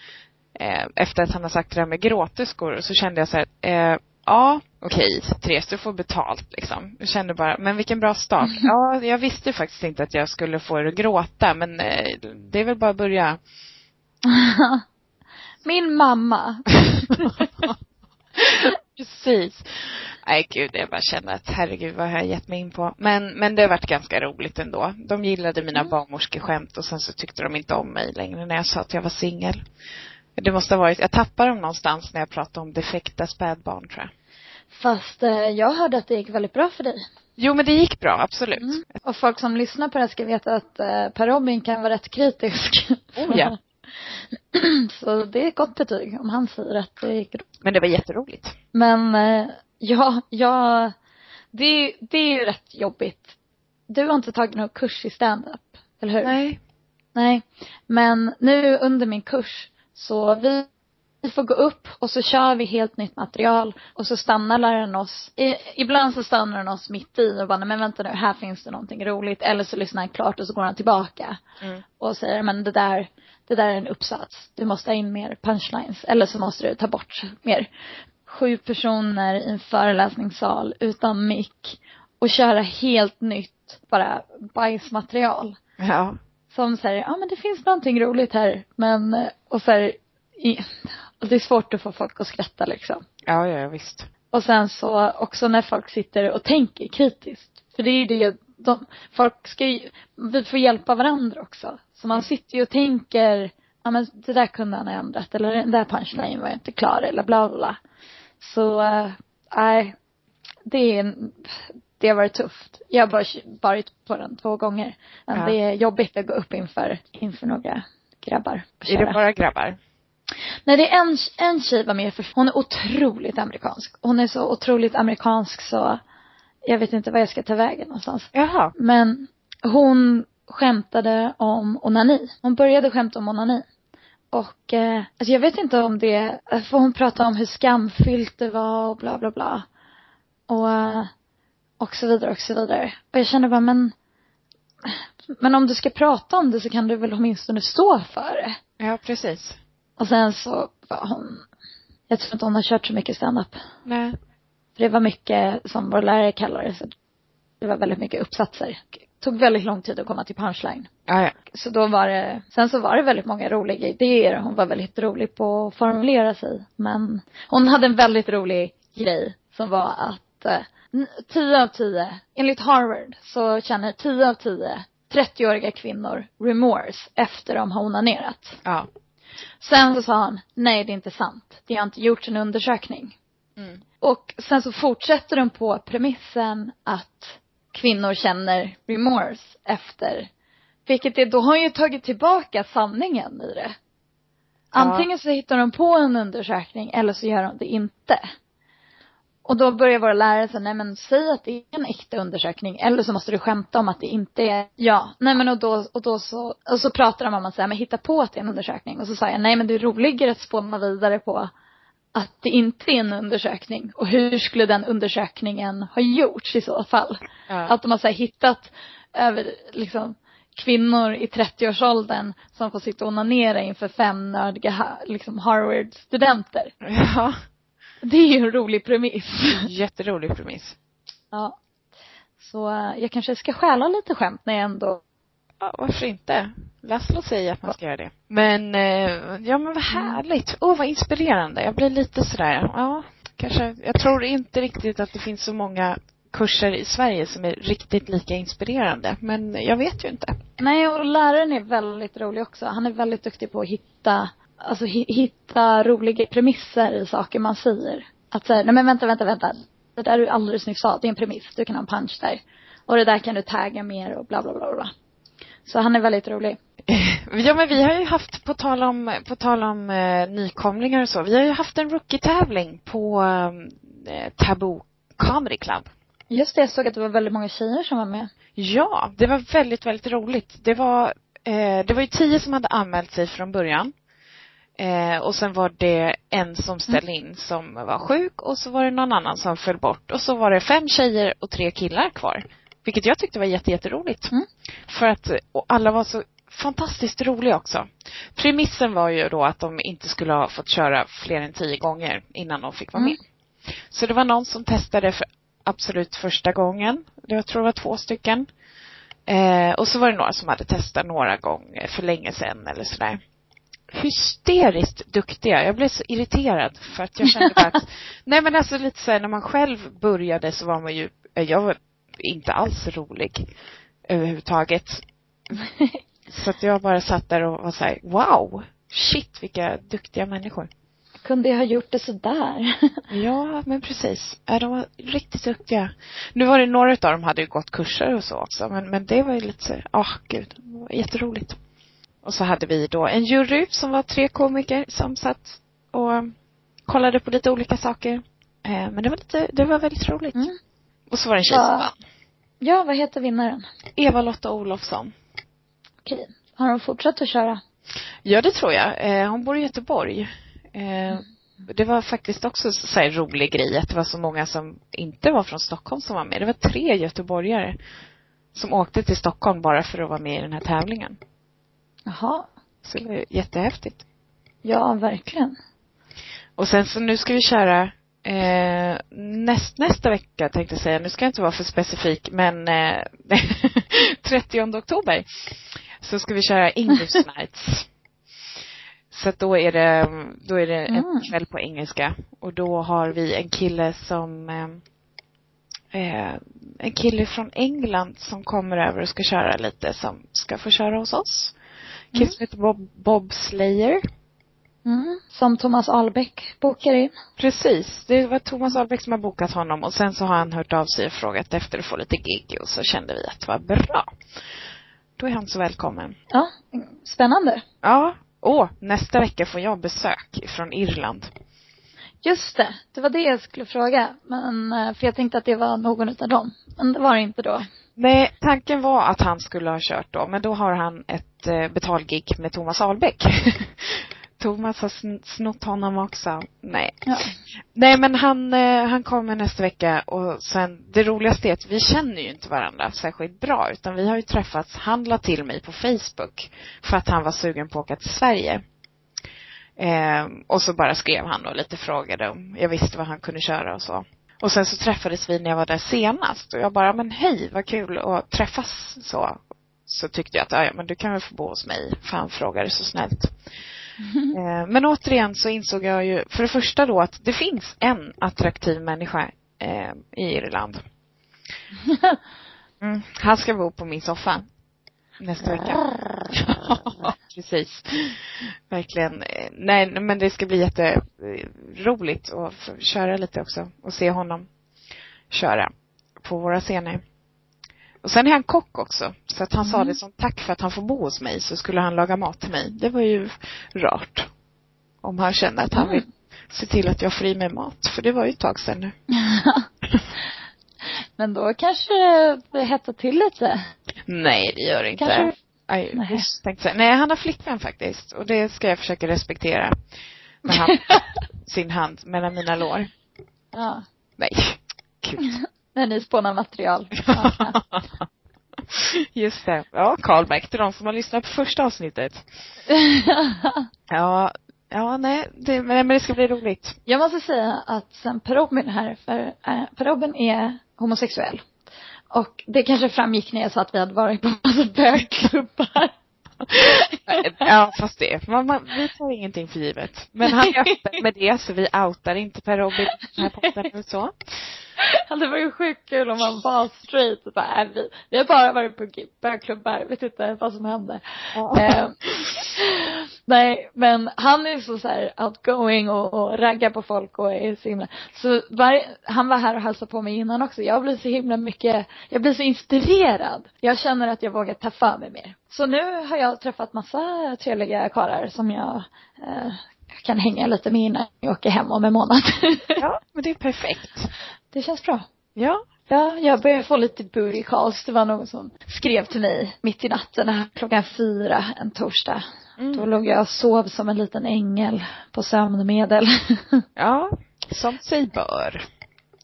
Eh, efter att han har sagt det där med gråterskor. Så kände jag så här, eh, ja, okej, Therese, du får betalt liksom. Jag kände bara, men vilken bra start. Ja, jag visste faktiskt inte att jag skulle få er att gråta, men eh, det är väl bara att börja. Min mamma. Precis. Nej gud, jag bara kände att herregud vad har jag gett mig in på. Men, men det har varit ganska roligt ändå. De gillade mina Mm. barnmorskeskämt och sen så tyckte de inte om mig längre när jag sa att jag var singel. Det måste ha varit, jag tappade dem någonstans när jag pratade om defekta spädbarn tror jag. Fast eh, jag hörde att det gick väldigt bra för dig. Jo men det gick bra, absolut. Mm. Och folk som lyssnar på det här ska veta att eh, Per Robin kan vara rätt kritisk. Oh, ja. Så det är ett gott betyg om han säger att det gick bra. Men det var jätteroligt. Men eh, ja, ja, det, är- det är ju rätt jobbigt. Du har inte tagit någon kurs i stand-up, eller hur? Nej. Nej. Men nu under min kurs så vi vi får gå upp och så kör vi helt nytt material och så stannar läraren oss. I, ibland så stannar han oss mitt i och bara, men vänta nu, här finns det någonting roligt. Eller så lyssnar han klart och så går han tillbaka. Mm. Och säger, men det där, det där är en uppsats. Du måste ha in mer punchlines. Eller så måste du ta bort mer. Sju personer i en föreläsningssal utan mick och köra helt nytt, bara bajsmaterial. Ja. Som säger, ja men det finns någonting roligt här, men, och så här, i, och det är svårt att få folk att skratta liksom. Ja, ja, visst. Och sen så också när folk sitter och tänker kritiskt. För det är ju det, de, folk ska ju, vi får hjälpa varandra också. Så man sitter ju och tänker, ja men det där kunde han ha ändrat, eller den där punchlinen var inte klar, eller bla bla. Så, eh, nej, äh, det är, det har varit tufft. Jag har bara varit på den två gånger. Men ja. det är jobbigt att gå upp inför, inför några grabbar. Är det bara grabbar? Nej, det är en, en tjej var med för hon är otroligt amerikansk. Hon är så otroligt amerikansk så jag vet inte var jag ska ta vägen någonstans. Jaha. Men hon skämtade om onani. Hon började skämta om onani. Och eh, alltså jag vet inte om det, för hon pratade om hur skamfyllt det var och bla bla bla. Och, eh, och så vidare och så vidare. Och jag kände bara men, men om du ska prata om det så kan du väl åtminstone stå för det. Ja, precis. Och sen så var hon, jag tror inte hon har kört så mycket stand-up. Nej. För det var mycket, som vår lärare kallar det, så det var väldigt mycket uppsatser. Tog väldigt lång tid att komma till punchline. Ja, ja. Så då var det, sen så var det väldigt många roliga idéer. Hon var väldigt rolig på att formulera sig. Men hon hade en väldigt rolig grej som var att eh, 10 av 10, enligt Harvard så känner 10 av 10 30-åriga kvinnor remorse efter de har onanerat. Ja. Sen så sa han, nej det är inte sant. Det har inte gjorts en undersökning. Mm. Och sen så fortsätter de på premissen att kvinnor känner remorse efter. Vilket är, då har ju tagit tillbaka sanningen i det. Antingen så hittar de på en undersökning eller så gör de det inte. Och då börjar våra lärare säga, nej men säg att det är en äkta undersökning eller så måste du skämta om att det inte är, ja, nej men och då, och då så, och så pratar de om att säga, men hitta på att det är en undersökning. Och så sa jag, nej men det är roligare att spåna vidare på att det inte är en undersökning. Och hur skulle den undersökningen ha gjorts i så fall? Ja. Att de har så hittat över, liksom, kvinnor i 30-årsåldern som får sitta och onanera inför fem nördiga, liksom Harvard-studenter. Ja. Det är ju en rolig premiss. Jätterolig premiss. Ja. Så uh, jag kanske ska stjäla lite skämt när jag ändå Ja, varför inte? Laszlo säger att man ska göra det. Men, eh, ja men vad härligt. Åh, oh, vad inspirerande. Jag blir lite sådär, ja, kanske, jag tror inte riktigt att det finns så många kurser i Sverige som är riktigt lika inspirerande. Men jag vet ju inte. Nej, och läraren är väldigt rolig också. Han är väldigt duktig på att hitta alltså hitta roliga premisser i saker man säger. Att säga, nej men vänta, vänta, vänta. Det där du alldeles nyss sa, det är en premiss. Du kan ha en punch där. Och det där kan du tagga mer och bla bla bla bla. Så han är väldigt rolig. Ja men vi har ju haft, på tal om, på tal om eh, nykomlingar och så, vi har ju haft en rookie-tävling på eh, Taboo Comedy Club. Just det, jag såg att det var väldigt många tjejer som var med. Ja, det var väldigt, väldigt roligt. Det var, eh, det var ju tio som hade anmält sig från början. Eh, och sen var det en som ställde in som var sjuk och så var det någon annan som föll bort. Och så var det fem tjejer och tre killar kvar. Vilket jag tyckte var jätteroligt. Mm. För att, och alla var så fantastiskt roliga också. Premissen var ju då att de inte skulle ha fått köra fler än tio gånger innan de fick vara mm. med. Så det var någon som testade för absolut första gången. Jag tror det var två stycken. Eh, och så var det några som hade testat några gånger för länge sedan eller sådär hysteriskt duktiga. Jag blev så irriterad för att jag kände bara att, nej men alltså lite så här, när man själv började så var man ju, jag var inte alls rolig överhuvudtaget. så att jag bara satt där och var så här, wow, shit vilka duktiga människor. Kunde jag ha gjort det sådär? ja, men precis. De var riktigt duktiga. Nu var det några av dem hade ju gått kurser och så också, men, men det var ju lite så, åh oh, gud, jätteroligt. Och så hade vi då en jury som var tre komiker som satt och kollade på lite olika saker. Eh, men det var lite, det var väldigt roligt. Mm. Och så var det en tjej som vann. Ja, vad heter vinnaren? Eva-Lotta Olofsson. Okej. Har hon fortsatt att köra? Ja, det tror jag. Eh, hon bor i Göteborg. Eh, det var faktiskt också så här rolig grej att det var så många som inte var från Stockholm som var med. Det var tre göteborgare som åkte till Stockholm bara för att vara med i den här tävlingen. Jaha. Så det var jättehäftigt. Ja, verkligen. Och sen så nu ska vi köra eh, näst, nästa vecka tänkte jag säga, nu ska jag inte vara för specifik, men eh, 30 oktober så ska vi köra English Nights. Så att då är det, då är det en Mm. kväll på engelska och då har vi en kille som eh, eh, en kille från England som kommer över och ska köra lite som ska få köra hos oss. En kille Mm. som heter Bob, Bob Slayer. Mm. Som Thomas Albeck bokar in. Precis. Det var Thomas Ahlbeck som har bokat honom och sen så har han hört av sig och frågat efter att få lite gig och så kände vi att det var bra. Då är han så välkommen. Ja, spännande. Ja. Åh, nästa vecka får jag besök från Irland. Just det, det var det jag skulle fråga. Men, eh, för jag tänkte att det var någon utav dem. Men det var det inte då. Nej, tanken var att han skulle ha kört då, men då har han ett eh, betalgig med Thomas Ahlbeck. Thomas har sn- snott honom också. Nej. Ja. Nej men han, eh, han kommer nästa vecka och sen, det roligaste är att vi känner ju inte varandra särskilt bra utan vi har ju träffats, han la till mig på Facebook för att han var sugen på att åka till Sverige. Eh, och så bara skrev han och lite frågade om jag visste vad han kunde köra och så. Och sen så träffades vi när jag var där senast och jag bara, men hej vad kul att träffas så. Så tyckte jag att, "Ja, ja men du kan väl få bo hos mig, för han frågade så snällt. Eh, Men återigen så insåg jag ju för det första då att det finns en attraktiv människa eh, i Irland. Mm. Han ska bo på min soffa nästa vecka. Precis. Verkligen. Eh, Nej, men det ska bli jätteroligt att köra lite också och se honom köra på våra scener. Och sen är han kock också. Så att han sa Mm. det som tack för att han får bo hos mig så skulle han laga mat till mig. Det var ju rart. Om han kände att han Mm. vill se till att jag får i mig mat. För det var ju ett tag sedan nu. Men då kanske det hettar till lite. Nej, det gör det inte. Kanske- Aj, Nej. tänkte. Nej, han har flickvän faktiskt. Och det ska jag försöka respektera. När han sin hand mellan mina lår. Ja. Nej. Gud. När ni spånar material. Just det. Ja, callback till de som har lyssnat på första avsnittet. Ja, ja nej, det, men, det ska bli roligt. Jag måste säga att sen Per Robin här, för äh, Per Robin är homosexuell. Och det kanske framgick när jag sa att vi hade varit på massa bögklubbar. Ja, fast det, man, man, vi tar ingenting för givet. Men han är öppen med det, så vi outar inte Per Robin här podden och så. Det var ju sjukt kul om man var straight och bara, äh, vi, vi har bara varit på bögklubbar, vet inte vad som hände. Eh, nej, men han är så, så här outgoing och, och raggar på folk och är så himla, så varje, han var här och hälsade på mig innan också. Jag blir så himla mycket, jag blir så inspirerad. Jag känner att jag vågar ta för mig mer. Så nu har jag träffat massa trevliga karlar som jag eh, kan hänga lite med innan jag åker hem om en månad. Ja, men det är perfekt. Det känns bra. Ja. Ja, jag börjar få lite booty calls. Det var någon som skrev till mig mitt i natten här, klockan fyra en torsdag. Mm. Då låg jag och sov som en liten ängel på sömnmedel. Ja, som sig bör.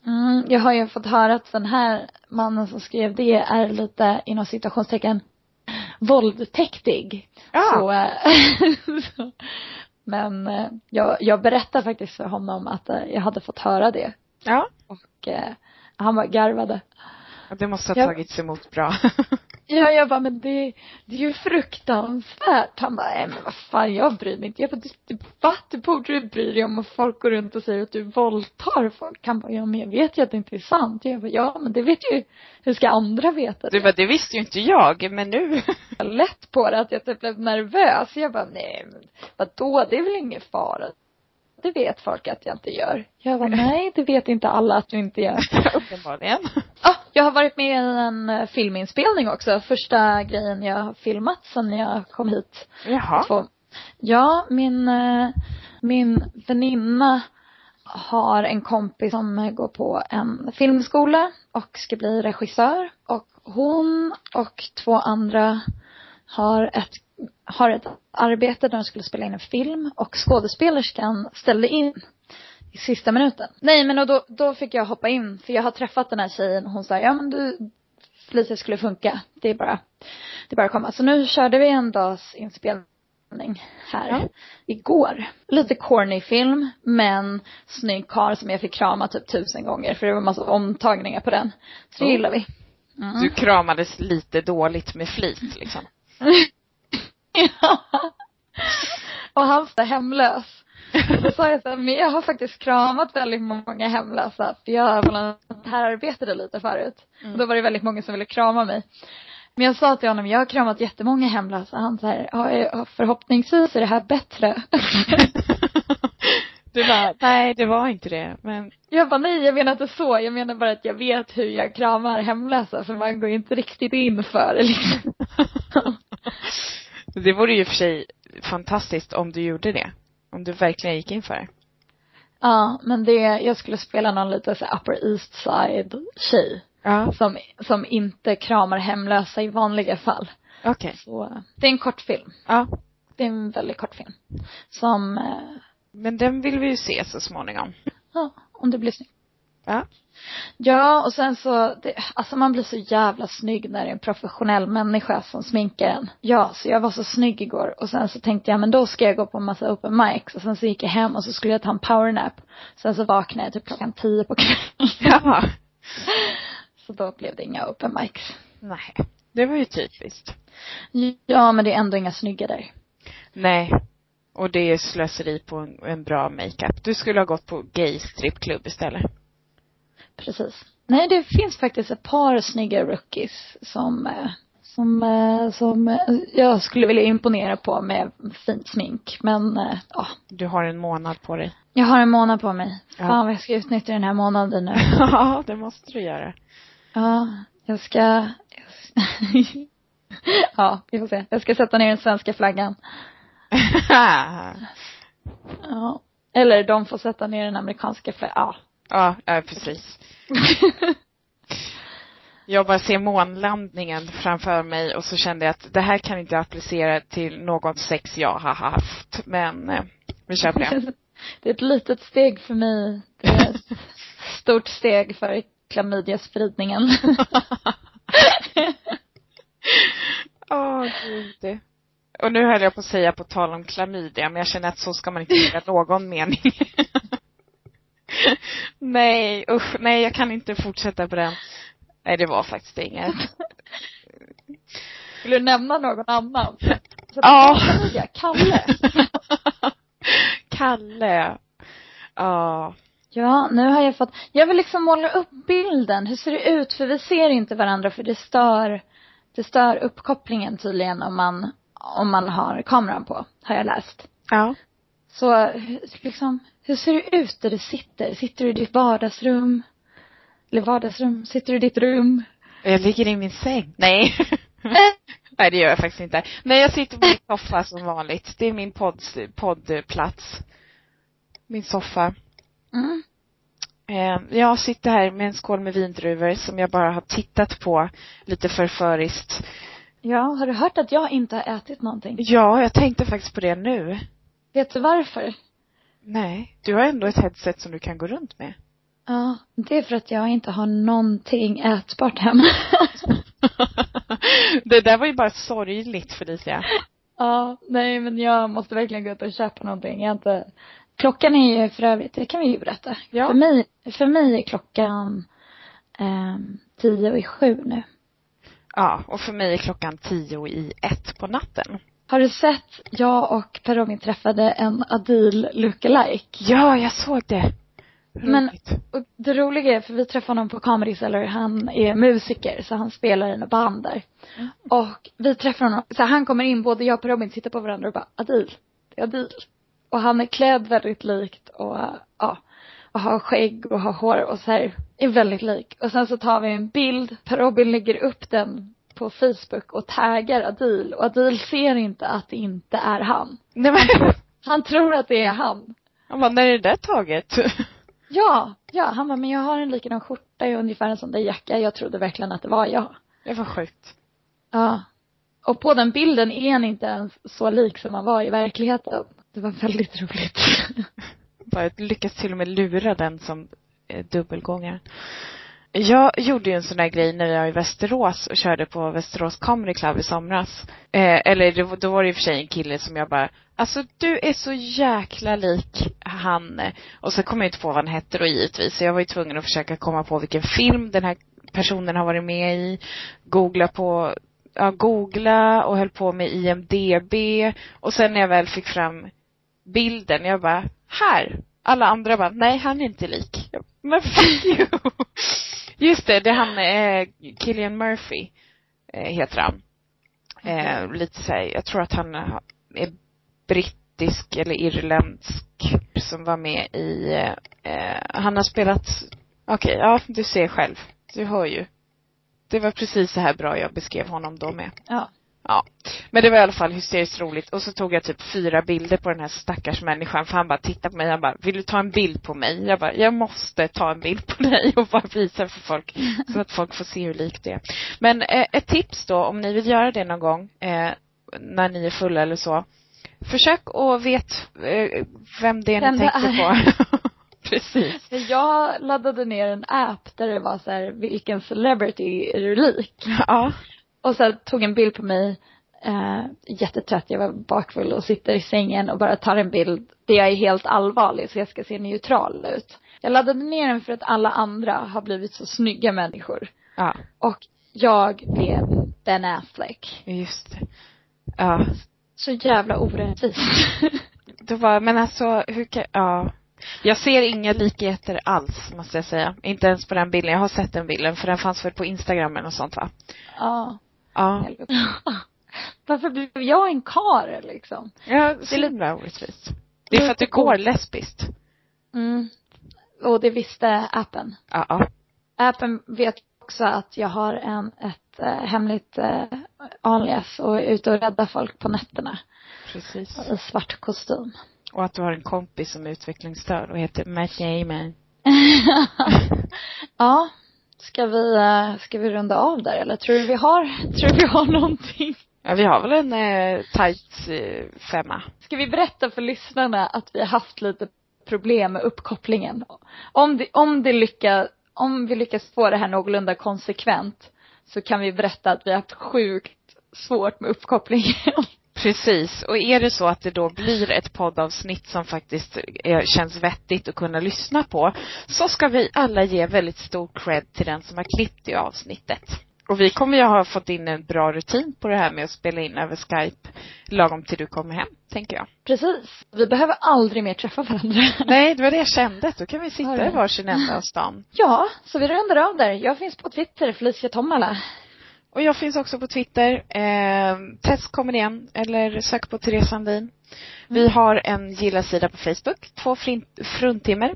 Mm, jag har ju fått höra att den här mannen som skrev det är lite inom citationstecken våldtäktig. Ja. Så, eh, så, men eh, jag, jag berättade faktiskt för honom att eh, jag hade fått höra det. Ja. Och eh, han var garvade. Och det måste ha Ja. tagits emot bra. Ja, jag bara, men det, det är ju fruktansvärt. Han bara, nej men vad fan, jag bryr mig inte. Jag bara, du, va? Du borde du bry dig om att folk går runt och säger att du våldtar folk. Han bara, ja men jag vet ju att det inte är sant. Jag bara, ja men det vet ju, hur ska andra veta det? Du bara, det visste ju inte jag, men nu. var lätt på det att jag typ blev nervös. Jag bara, nej men vadå, det är väl ingen fara. Det vet folk att jag inte gör. Jag bara, nej det vet inte alla att du inte gör. Uppenbarligen. Ja, jag har varit med i en eh, filminspelning också. Första grejen jag har filmat sen jag kom hit. Jaha. Två. Ja, min, eh, min väninna har en kompis som går på en filmskola och ska bli regissör. Och hon och två andra har ett har ett arbete där de skulle spela in en film och skådespelerskan ställde in i sista minuten. Nej men och då, då fick jag hoppa in för jag har träffat den här tjejen och hon sa ja men du Felicia skulle funka. Det är bara, det är bara att komma. Så nu körde vi en dags inspelning här Ja. igår. Lite corny film men snygg karl som jag fick krama typ tusen gånger för det var massa omtagningar på den. Så det Oh. gillar vi. Mm. Du kramades lite dåligt med flit liksom. Och han var hemlös. Då sa jag så här, men jag har faktiskt kramat väldigt många hemlösa för jag har volontärarbetade lite förut. Mm. Och då var det väldigt många som ville krama mig. Men jag sa till honom, jag har kramat jättemånga hemlösa. Han så här, ja, förhoppningsvis är det här bättre. Du bara, nej det var inte det, men Jag bara, nej jag menar inte så. Jag menar bara att jag vet hur jag kramar hemlösa för man går inte riktigt in för det liksom. det vore ju för sig fantastiskt om du gjorde det. Om du verkligen gick in för det. Ja, men det, jag skulle spela någon lite så upper east side tjej. Ja. som, som inte kramar hemlösa i vanliga fall. Okej. Så, det är en kortfilm. Ja. Det är en väldigt kort film. Som, eh, Men den vill vi ju se så småningom. ja, om det blir snyggt. Ja. Ja, och sen så, det, alltså man blir så jävla snygg när det är en professionell människa som sminkar en. Ja, så jag var så snygg igår och sen så tänkte jag, men då ska jag gå på en massa open mics och sen så gick jag hem och så skulle jag ta en powernap. Sen så vaknade jag typ klockan tio på kvällen. Ja. Så då blev det inga open mics. Nej. Det var ju typiskt. Ja, men det är ändå inga snygga där. Nej. Och det är slöseri på en, en bra makeup. Du skulle ha gått på gay strippklubb istället. Precis. Nej, det finns faktiskt ett par snygga rookies som, eh, som, eh, som eh, jag skulle vilja imponera på med fint smink. Men, ja, Du har en månad på dig. jag har en månad på mig. Ja. Fan vad jag ska utnyttja den här månaden nu. Ja, det måste du göra. Ja, jag ska, ja, vi får se. Jag ska sätta ner den svenska flaggan. Ja. Eller de får sätta ner den amerikanska flaggan. Ja. Ja, ja, precis. Jag bara ser månlandningen framför mig och så kände jag att det här kan inte applicera till något sex jag har haft. Men eh, vi kör på det. Det är ett litet steg för mig. Det är ett stort steg för klamydiaspridningen. Åh, gud. Och nu höll jag på att säga på tal om klamydia, men jag känner att så ska man inte göra någon mening. nej, usch, nej jag kan inte fortsätta på den. Nej, det var faktiskt inget. Vill du nämna någon annan? Så Ja. klamydia, Kalle. Kalle. Ja. Ja, nu har jag fått, jag vill liksom måla upp bilden. Hur ser det ut? För vi ser inte varandra för det stör, det stör uppkopplingen tydligen om man, om man har kameran på, har jag läst. Ja. Så liksom, hur ser det ut där du sitter? Sitter du i ditt vardagsrum? Eller vardagsrum? Sitter du i ditt rum? Jag ligger i min säng. Nej. Nej, det gör jag faktiskt inte. Nej, jag sitter på min soffa som vanligt. Det är min podd, poddplats. Min soffa. Mm. Eh, Jag sitter här med en skål med vindruvor som jag bara har tittat på lite förföriskt. Ja, har du hört att jag inte har ätit någonting? Ja, jag tänkte faktiskt på det nu. Vet du varför? Nej, du har ändå ett headset som du kan gå runt med. Ja, det är för att jag inte har någonting ätbart hemma. det där var ju bara sorgligt Felicia. ja, nej men jag måste verkligen gå ut och köpa någonting. Jag har inte Klockan är ju för övrigt, det kan vi ju berätta. Ja. För mig, för mig är klockan ehm, tio i sju nu. Ja, och för mig är klockan tio i ett på natten. Har du sett, jag och Per Robin träffade en Adil lookalike. Ja, jag såg det. Men- Roligt. Och det roliga är, för vi träffade honom på Comedy Cellar, han är musiker så han spelar i några band där. Mm. Och vi träffar honom, så han kommer in, både jag och Per Robin tittar på varandra och bara Adil, det är Adil. Och han är klädd väldigt likt och ja, och har skägg och har hår och så här, är väldigt lik. Och sen så tar vi en bild, Per Robin lägger upp den på Facebook och taggar Adil och Adil ser inte att det inte är han. Nej men, Han tror att det är han. han bara, när är det där taget? Ja, ja, han bara, men jag har en likadan skjorta och ungefär en sån där jacka. Jag trodde verkligen att det var jag. Det var sjukt. Ja. Och på den bilden är han inte ens så lik som han var i verkligheten. Det var väldigt roligt. Bara lyckas till och med lura den som eh, dubbelgångare. Jag gjorde ju en sån där grej när jag var i Västerås och körde på Västerås Comedy Club i somras. Eh, eller det, då var det i och för sig en kille som jag bara, alltså du är så jäkla lik han. Och så kom jag inte på vad han hette då givetvis. Så jag var ju tvungen att försöka komma på vilken film den här personen har varit med i. Googla på, ja googla och höll på med IMDB. Och sen när jag väl fick fram bilden, jag bara, här! Alla andra bara, nej han är inte lik. Jag, Men fuck you! Just det, det är han, eh, Killian Murphy, eh, heter han. Eh, lite så här, jag tror att han är brittisk eller irländsk som var med i, eh, han har spelat, okej, okay, ja du ser själv. Du hör ju. Det var precis så här bra jag beskrev honom då med. Ja. Ja. Men det var i alla fall hysteriskt roligt. Och så tog jag typ fyra bilder på den här stackars människan. För han bara tittade på mig. Han bara, vill du ta en bild på mig? Jag bara, jag måste ta en bild på dig och bara visa för folk. Så att folk får se hur likt det är. Men eh, ett tips då, om ni vill göra det någon gång, eh, när ni är fulla eller så. Försök att vet eh, vem det är Vem ni tänker är. på. Precis. Jag laddade ner en app där det var så här, vilken celebrity är du lik? Ja. Och så tog en bild på mig, eh, jättetrött, jag var bakfull och sitter i sängen och bara tar en bild där jag är helt allvarlig så jag ska se neutral ut. Jag laddade ner den för att alla andra har blivit så snygga människor. Ja. Och jag blev Ben Affleck. Just det. Ja. Så jävla orättvist. Då var, men alltså, hur kan, ja. Jag ser inga likheter alls, måste jag säga. Inte ens på den bilden. Jag har sett den bilden, för den fanns väl på Instagram eller sånt va? ja. Ja. Varför blev jag en kar liksom? Ja, så Det är lite- himla orättvist. Det är för att du går lesbiskt. Mm. Och det visste appen. Ja, ja. Appen vet också att jag har en, ett eh, hemligt eh, alias och är ute och räddar folk på nätterna Precis. i svart kostym. Och att du har en kompis som är utvecklingsstörd och heter Matt Damon. ja. Ska vi, eh, ska vi runda av där eller tror du vi har, tror du vi har någonting? Ja, vi har väl en eh, tight eh, femma. Ska vi berätta för lyssnarna att vi har haft lite problem med uppkopplingen? Om det, om det lyckas, om vi lyckas få det här någorlunda konsekvent så kan vi berätta att vi har haft sjukt svårt med uppkopplingen. Precis. Och är det så att det då blir ett poddavsnitt som faktiskt är, känns vettigt att kunna lyssna på, så ska vi alla ge väldigt stor cred till den som har klippt det avsnittet. Och vi kommer ju ha fått in en bra rutin på det här med att spela in över Skype lagom till du kommer hem, tänker jag. Precis. Vi behöver aldrig mer träffa varandra. Nej, det var det jag kände. Då kan vi sitta i varsin ända av stan. Ja, så vi rundar av där. Jag finns på Twitter, Felicia Tomala. Och jag finns också på Twitter. Eh, test kommer igen. Eller sök på Therese Sandin. Vi har en gilla-sida på Facebook. Två fruntimmer.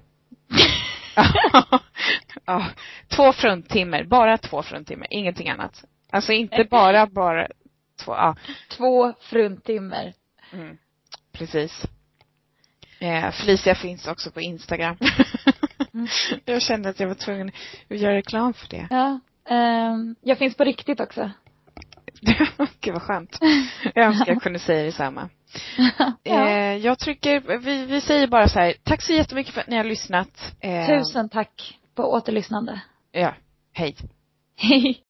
ja, två fruntimmer. Bara två fruntimmer. Ingenting annat. Alltså inte bara, bara två. Ja, Två fruntimmer. mm, precis. Eh, Felicia finns också på Instagram. Mm. jag kände att jag var tvungen att göra reklam för det. Ja. Ehm, jag finns på riktigt också. Gud vad skönt. Jag önskar jag kunde säga detsamma. ja. Eh, jag trycker, vi, vi säger bara så här, tack så jättemycket för att ni har lyssnat. Eh, Tusen tack på återlyssnande. Ja, hej. Hej.